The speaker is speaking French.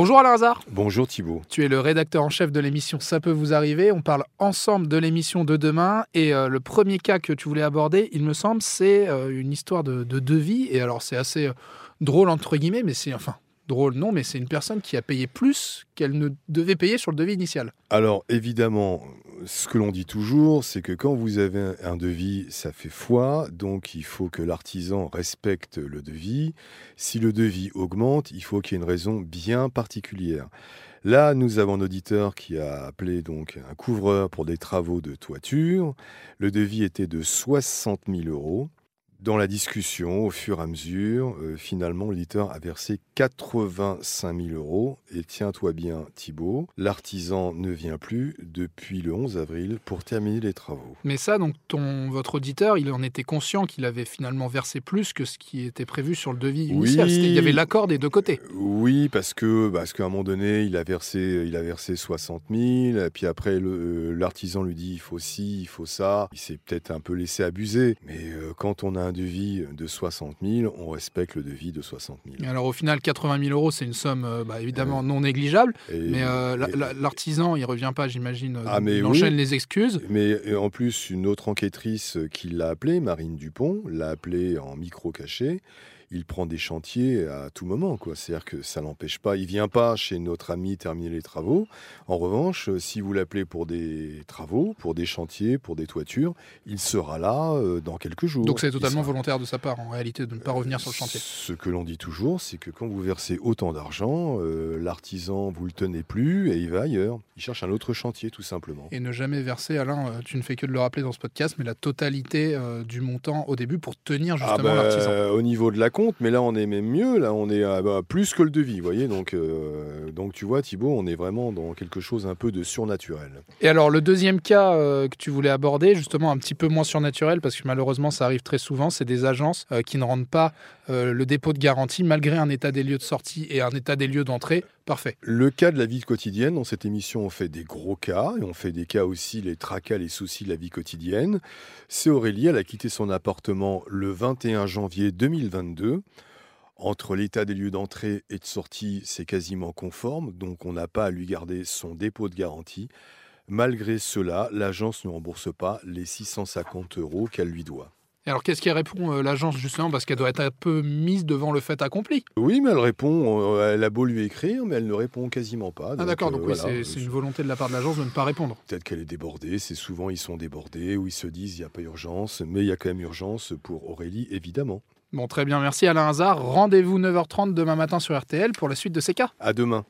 Bonjour Alain Hazard. Bonjour Thibault. Tu es le rédacteur en chef de l'émission Ça peut vous arriver. On parle ensemble de l'émission de demain. Et euh, le premier cas que tu voulais aborder, il me semble, c'est euh, une histoire de, de, devis. Et alors, c'est assez euh, drôle, entre guillemets, mais c'est enfin drôle, non, mais c'est une personne qui a payé plus qu'elle ne devait payer sur le devis initial. Alors, évidemment, ce que l'on dit toujours, c'est que quand vous avez un devis, ça fait foi, donc il faut que l'artisan respecte le devis. Si le devis augmente, il faut qu'il y ait une raison bien particulière. Là, nous avons un auditeur qui a appelé donc un couvreur pour des travaux de toiture. Le devis était de 60 000 euros. Dans la discussion, au fur et à mesure, euh, finalement, l'auditeur a versé 85 000 euros. Et tiens-toi bien, Thibault, l'artisan ne vient plus depuis le 11 avril pour terminer les travaux. Mais ça, donc, ton, votre auditeur, il en était conscient qu'il avait finalement versé plus que ce qui était prévu sur le devis initial. Oui. Il y avait l'accord des deux côtés. Oui, parce que parce qu'à un moment donné, il a versé, il a versé 60 000. Et puis après, le- l'artisan lui dit il faut ci, il faut ça. Il s'est peut-être un peu laissé abuser. Mais euh, quand on a un devis de 60 000, on respecte le devis de 60 000. Et alors, au final, 80 000 euros, c'est une somme euh, bah, évidemment non négligeable. Et- Mais euh, l'artisan, il revient pas, j'imagine. euh, Ah, il oui. enchaîne les excuses. Mais en plus, une autre enquêtrice qui l'a appelé, Marine Dupont, l'a appelé en micro caché. Il prend des chantiers à tout moment, quoi. C'est-à-dire que ça l'empêche pas. Il vient pas chez notre ami terminer les travaux. En revanche, euh, si vous l'appelez pour des travaux, pour des chantiers, pour des toitures, il sera là euh, dans quelques jours. Donc c'est totalement sera- volontaire de sa part, en réalité, de ne pas revenir sur le chantier. Ce que l'on dit toujours, c'est que quand vous versez autant d'argent, euh, l'artisan, vous le tenez plus et il va ailleurs. Il cherche un autre chantier, tout simplement. Et ne jamais verser, Alain, euh, tu ne fais que de le rappeler dans ce podcast, mais la totalité euh, du montant au début pour tenir Ah justement bah, l'artisan. Au niveau de la mais là on est même mieux, là on est à bah, plus que le devis, vous voyez. Donc, euh, donc tu vois Thibaut, on est vraiment dans quelque chose un peu de surnaturel. Et alors, le deuxième cas euh, que tu voulais aborder, justement un petit peu moins surnaturel, parce que malheureusement ça arrive très souvent, c'est des agences euh, qui ne rendent pas le dépôt de garantie malgré un état des lieux de sortie et un état des lieux d'entrée. Parfait. Le cas de la vie quotidienne, dans cette émission on fait des gros cas, et on fait des cas aussi, les tracas, les soucis de la vie quotidienne. C'est Aurélie, elle a quitté son appartement le 21 janvier 2022. Entre l'état des lieux d'entrée et de sortie, c'est quasiment conforme, donc on n'a pas à lui garder son dépôt de garantie. Malgré cela, l'agence ne rembourse pas les 650 euros qu'elle lui doit. Et alors, qu'est-ce qu'elle répond euh, l'agence justement? Parce qu'elle doit être un peu mise devant le fait accompli. Oui, mais elle répond, euh, elle a beau lui écrire, mais elle ne répond quasiment pas. Ah d'accord, euh, donc oui, voilà. c'est une volonté de la part de l'agence de ne pas répondre. Peut-être qu'elle est débordée, c'est souvent ils sont débordés, ou ils se disent il n'y a pas urgence, mais il y a quand même urgence pour Aurélie, évidemment. Bon, très bien, merci Alain Hazard. Rendez-vous 9h30 demain matin sur RTL pour la suite de ces cas. À demain.